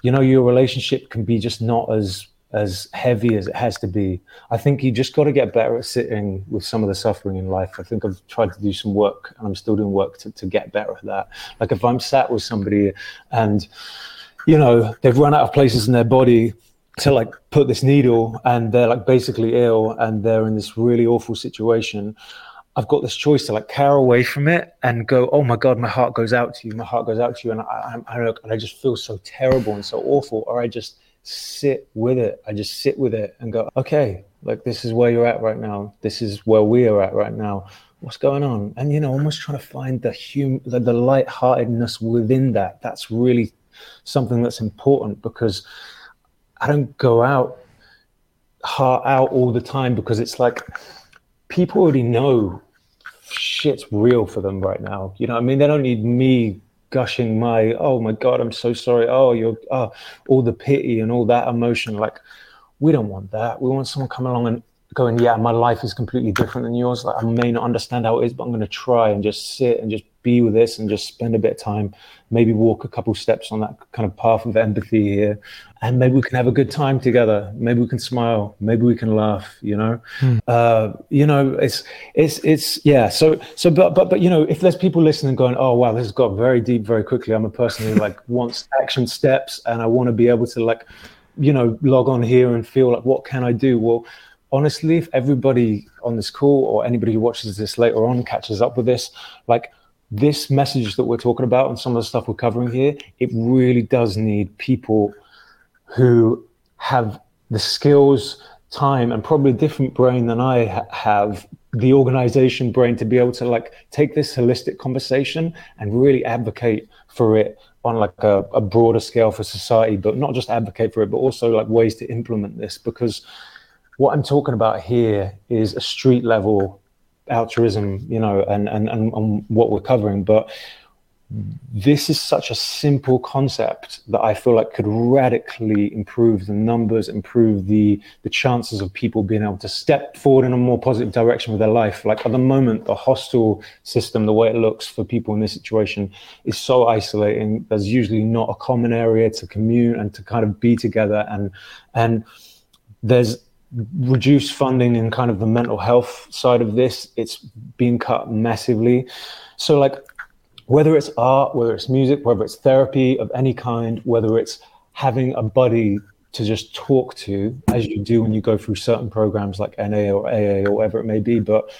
You know, your relationship can be just not as as heavy as it has to be. I think you just got to get better at sitting with some of the suffering in life. I think I've tried to do some work and I'm still doing work to, to get better at that. Like if I'm sat with somebody and, you know, they've run out of places in their body to like put this needle and they're like basically ill and they're in this really awful situation. I've got this choice to like care away from it and go, oh my God, my heart goes out to you. My heart goes out to you. And I, I, I, and I just feel so terrible and so awful. Or I just sit with it. I just sit with it and go, okay, like this is where you're at right now. This is where we are at right now. What's going on? And, you know, almost trying to find the hum, the, the lightheartedness within that. That's really something that's important because I don't go out heart out all the time because it's like, people already know shit's real for them right now. You know, I mean, they don't need me gushing my, oh my God, I'm so sorry. Oh, you're, oh, all the pity and all that emotion. Like, we don't want that. We want someone come along and going, yeah, my life is completely different than yours. Like, I may not understand how it is, but I'm going to try and just sit and just be with this and just spend a bit of time, maybe walk a couple steps on that kind of path of empathy here. And maybe we can have a good time together. Maybe we can smile. Maybe we can laugh, you know? Hmm. Uh, you know, it's, it's, it's, yeah. So, so, but, but, but, you know, if there's people listening going, oh, wow, this has got very deep very quickly. I'm a person who like [LAUGHS] wants action steps and I want to be able to like, you know, log on here and feel like, what can I do? Well, honestly, if everybody on this call or anybody who watches this later on catches up with this, like this message that we're talking about and some of the stuff we're covering here, it really does need people who have the skills, time, and probably a different brain than I ha- have, the organization brain to be able to like take this holistic conversation and really advocate for it on like a, a broader scale for society, but not just advocate for it, but also like ways to implement this. Because what I'm talking about here is a street level altruism, you know, and, and, and, and what we're covering. But this is such a simple concept that I feel like could radically improve the numbers, improve the the chances of people being able to step forward in a more positive direction with their life. Like at the moment, the hostel system, the way it looks for people in this situation, is so isolating. There's usually not a common area to commune and to kind of be together, and and there's reduced funding in kind of the mental health side of this. It's being cut massively. So, like, whether it's art, whether it's music, whether it's therapy of any kind, whether it's having a buddy to just talk to, as you do when you go through certain programs like NA or AA or whatever it may be. But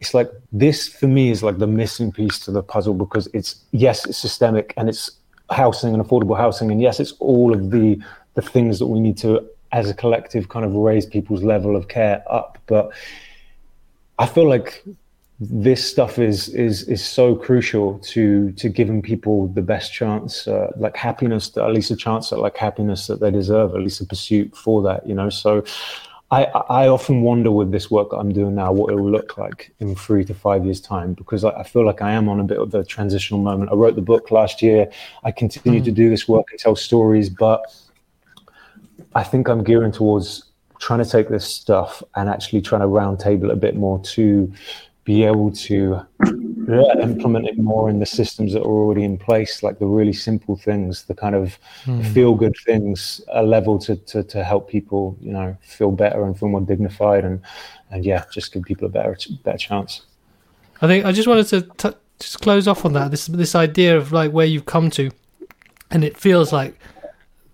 it's like this for me is like the missing piece to the puzzle because it's yes, it's systemic and it's housing and affordable housing, and yes, it's all of the the things that we need to as a collective kind of raise people's level of care up. But I feel like this stuff is is is so crucial to to giving people the best chance, uh, like happiness, at least a chance at like happiness that they deserve, at least a pursuit for that, you know. So. I, I often wonder with this work that I'm doing now what it will look like in three to five years' time because I, I feel like I am on a bit of a transitional moment. I wrote the book last year. I continue mm. to do this work and tell stories, but I think I'm gearing towards trying to take this stuff and actually trying to roundtable a bit more to be able to yeah, implement it more in the systems that are already in place, like the really simple things, the kind of mm. feel good things, a level to, to, to help people, you know, feel better and feel more dignified and, and yeah, just give people a better, better chance. I think I just wanted to t- just close off on that. This, this idea of like where you've come to, and it feels like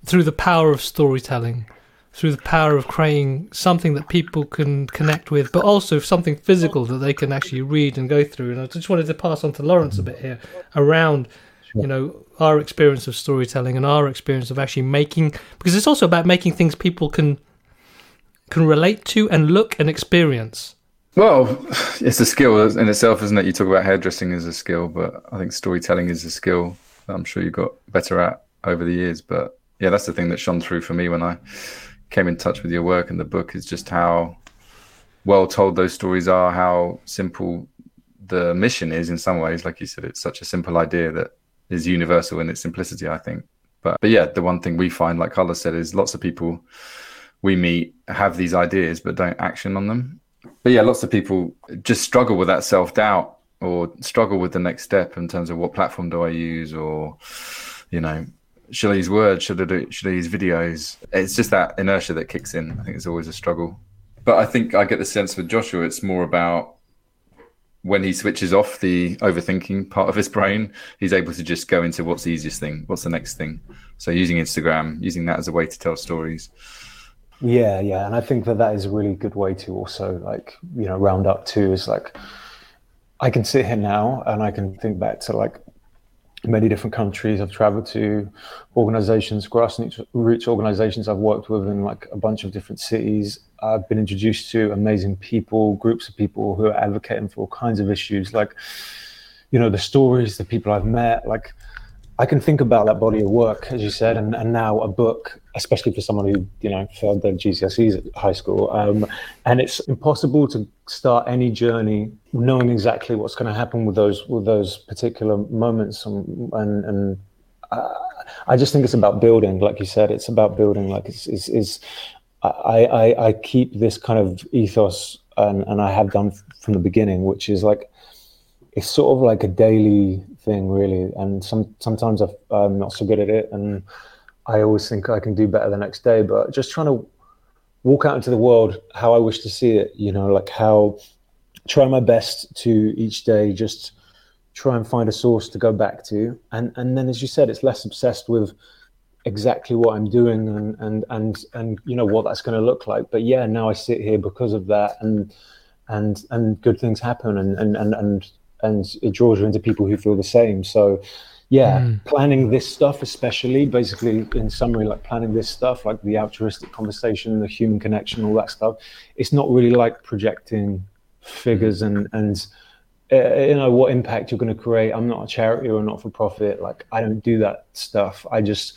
through the power of storytelling, through the power of creating something that people can connect with, but also something physical that they can actually read and go through. And I just wanted to pass on to Laurence a bit here around, you know, our experience of storytelling and our experience of actually making, because it's also about making things people can can relate to and look and experience. Well, [SIGHS] it's a skill in itself, isn't it? You talk about hairdressing as a skill, but I think storytelling is a skill that I'm sure you got better at over the years. But yeah, that's the thing that shone through for me when I came in touch with your work and the book is just how well told those stories are, how simple the mission is in some ways. Like you said, it's such a simple idea that is universal in its simplicity, I think. But but yeah, the one thing we find, like Carlos said, is lots of people we meet have these ideas but don't action on them. But yeah, lots of people just struggle with that self doubt or struggle with the next step in terms of what platform do I use or you know use words? Use videos? It's just that inertia that kicks in. I think it's always a struggle. But I think I get the sense with Joshua, it's more about when he switches off the overthinking part of his brain, he's able to just go into what's the easiest thing, what's the next thing. So using Instagram, using that as a way to tell stories. Yeah, yeah, and I think that that is a really good way to also like you know round up too. Is like I can sit here now and I can think back to like many different countries I've traveled to, organizations, grassroots organizations I've worked with in like a bunch of different cities. I've been introduced to amazing people, groups of people who are advocating for all kinds of issues, like, you know, the stories, the people I've met, like, I can think about that body of work, as you said, and, and now a book, especially for someone who, you know, failed their GCSEs at high school. Um, and it's impossible to start any journey knowing exactly what's going to happen with those with those particular moments. And, and, and uh, I just think it's about building, like you said, it's about building. Like it's, it's, it's I, I, I keep this kind of ethos, and, and I have done from the beginning, which is like, it's sort of like a daily thing, really. And some sometimes i am not so good at it, and I always think I can do better the next day. But just trying to walk out into the world how I wish to see it, you know, like how try my best to each day just try and find a source to go back to, and and then as you said, it's less obsessed with exactly what I'm doing and and and and you know what that's going to look like. But yeah, now I sit here because of that, and and and good things happen, and and and and and it draws you into people who feel the same. So, yeah, mm. planning this stuff, especially basically in summary, like planning this stuff, like the altruistic conversation, the human connection, all that stuff. It's not really like projecting figures and and uh, you know what impact you're going to create. I'm not a charity or not for profit. Like I don't do that stuff. I just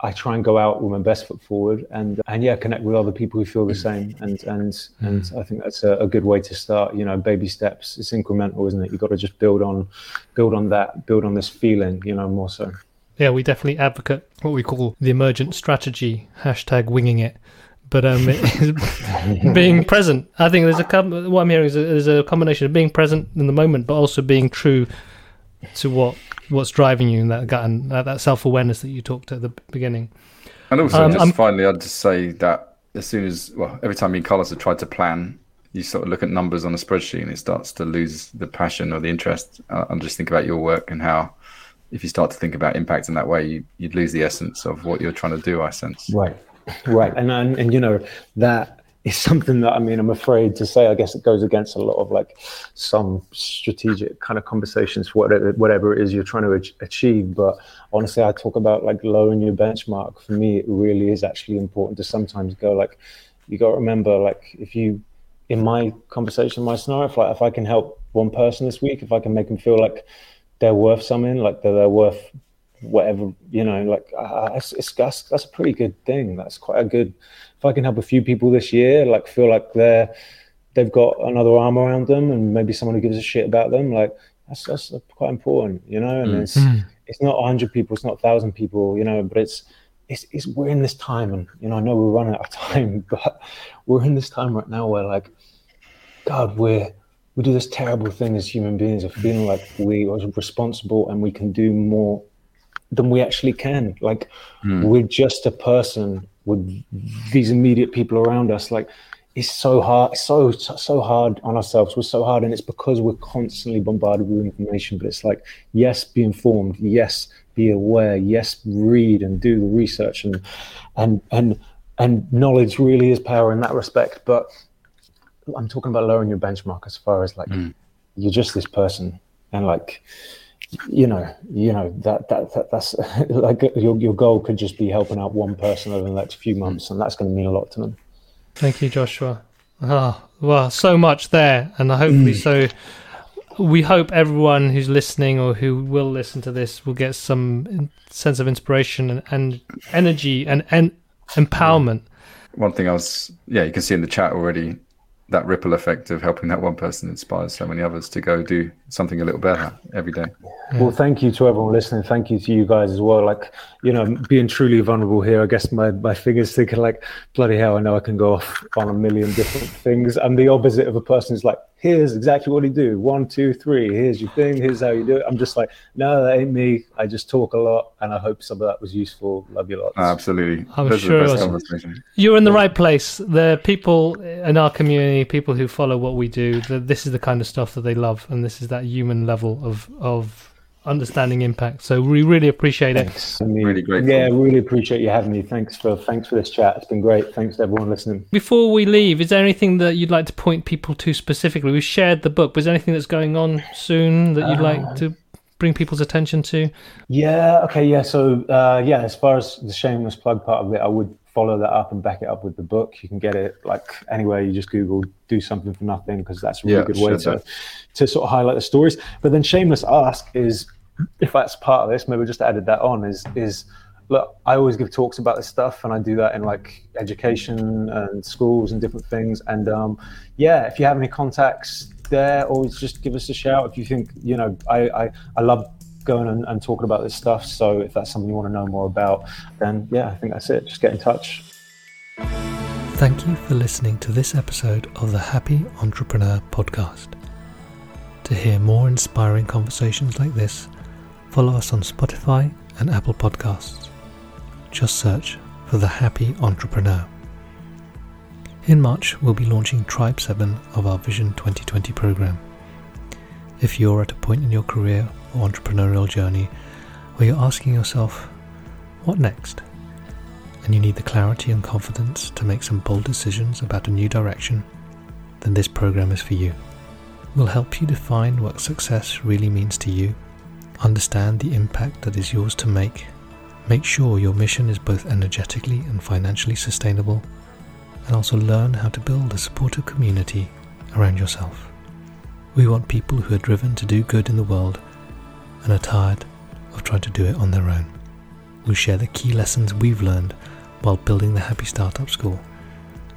I try and go out with my best foot forward and and yeah, connect with other people who feel the same. And and mm. and I think that's a, a, good way to start. You know, baby steps. It's incremental, isn't it? You've got to just build on, build on that, build on this feeling. You know, more so. Yeah, we definitely advocate what we call the emergent strategy hashtag winging it. But um, [LAUGHS] being present, I think there's a com- what I'm hearing is a, there's a combination of being present in the moment, but also being true to what what's driving you and that and that, that self awareness that you talked at the beginning. And also, um, just I'm, finally, I'd just say that as soon as well, every time me and Carlos have tried to plan, you sort of look at numbers on a spreadsheet and it starts to lose the passion or the interest. Uh, and just think about your work and how, if you start to think about impact in that way, you, would lose the essence of what you're trying to do. I sense. Right, right, and and, and you know that is something that I mean I'm afraid to say. I guess it goes against a lot of like some strategic kind of conversations, whatever whatever it is you're trying to achieve. But honestly, I talk about like lowering your benchmark. For me, it really is actually important to sometimes go like, you got to remember like if you in my conversation, my scenario, if like if I can help one person this week, if I can make them feel like they're worth something, like they're, they're worth whatever you know like uh, it's, it's that's, that's a pretty good thing that's quite a good if i can help a few people this year like feel like they're they've got another arm around them and maybe someone who gives a shit about them like that's that's quite important you know and mm. it's it's not 100 people it's not 1000 people you know but it's it's, it's we're in this time and you know i know we're running out of time [LAUGHS] but we're in this time right now where like god we're we do this terrible thing as human beings of feeling like we are responsible and we can do more than we actually can. Like mm. we're just a person with these immediate people around us. Like it's so hard, so so hard on ourselves. We're so hard, and it's because we're constantly bombarded with information. But it's like, yes, be informed. Yes, be aware. Yes, read and do the research, and and and and knowledge really is power in that respect. But I'm talking about lowering your benchmark as far as like mm. you're just this person, and like you know, you know that that, that that's [LAUGHS] like your your goal could just be helping out one person over the next few months, and that's going to mean a lot to them. Thank you, Joshua. Ah, oh, well, so much there, and hopefully, mm. so we hope everyone who's listening or who will listen to this will get some sense of inspiration and, and energy and, and empowerment. One thing I was, yeah, you can see in the chat already that ripple effect of helping that one person inspires so many others to go do something a little better every day. Well, thank you to everyone listening. Thank you to you guys as well. Like, you know, being truly vulnerable here, I guess my, my fingers thinking like, bloody hell, I know I can go off on a million different things. I'm the opposite of a person who's like, here's exactly what he do. One, two, three. Here's your thing. Here's how you do it. I'm just like, no, that ain't me. I just talk a lot, and I hope some of that was useful. Love you lots. Absolutely. I'm Those sure the best was. You're in the right place. The people in our community, people who follow what we do, the, this is the kind of stuff that they love, and this is that human level of of understanding impact. So we really appreciate it. I mean, Really grateful. Yeah, really appreciate you having me. Thanks for thanks for this chat. It's been great. Thanks to everyone listening. Before we leave, is there anything that you'd like to point people to specifically? We've shared the book, but is there anything that's going on soon that you'd like to bring people's attention to? Yeah. Okay. Yeah. So uh, yeah, as far as the shameless plug part of it, I would follow that up and back it up with the book. You can get it like anywhere. You just Google "do something for nothing" because that's a really Yeah, good way share to to sort of highlight the stories. But then shameless ask is if that's part of this. Maybe we just added that on. Is is look, I always give talks about this stuff, and I do that in like education and schools and different things. And um, yeah, if you have any contacts there, always just give us a shout. If you think, you know, I I, I love going and, and talking about this stuff. So if that's something you want to know more about, then yeah, I think that's it. Just get in touch. Thank you for listening to this episode of the Happy Entrepreneur Podcast. To hear more inspiring conversations like this, follow us on Spotify and Apple Podcasts. Just search for The Happy Entrepreneur. In March, we'll be launching Tribe 7 of our Vision 2020 program. If you're at a point in your career or entrepreneurial journey where you're asking yourself, what next? and you need the clarity and confidence to make some bold decisions about a new direction, then this program is for you. We'll help you define what success really means to you, understand the impact that is yours to make, make sure your mission is both energetically and financially sustainable, and also learn how to build a supportive community around yourself. We want people who are driven to do good in the world and are tired of trying to do it on their own. We'll share the key lessons we've learned while building the Happy Startup School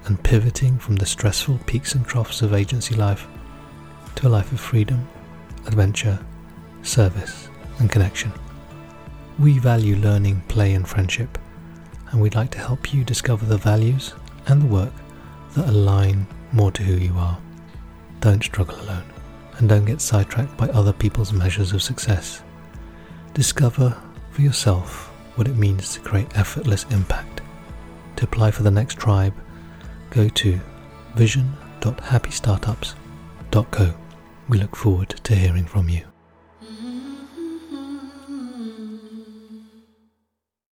and pivoting from the stressful peaks and troughs of agency life to a life of freedom, adventure, service, and connection. We value learning, play, and friendship, and we'd like to help you discover the values and the work that align more to who you are. Don't struggle alone, and don't get sidetracked by other people's measures of success. Discover for yourself what it means to create effortless impact. To apply for the next tribe, go to vision.happystartups.co. We look forward to hearing from you.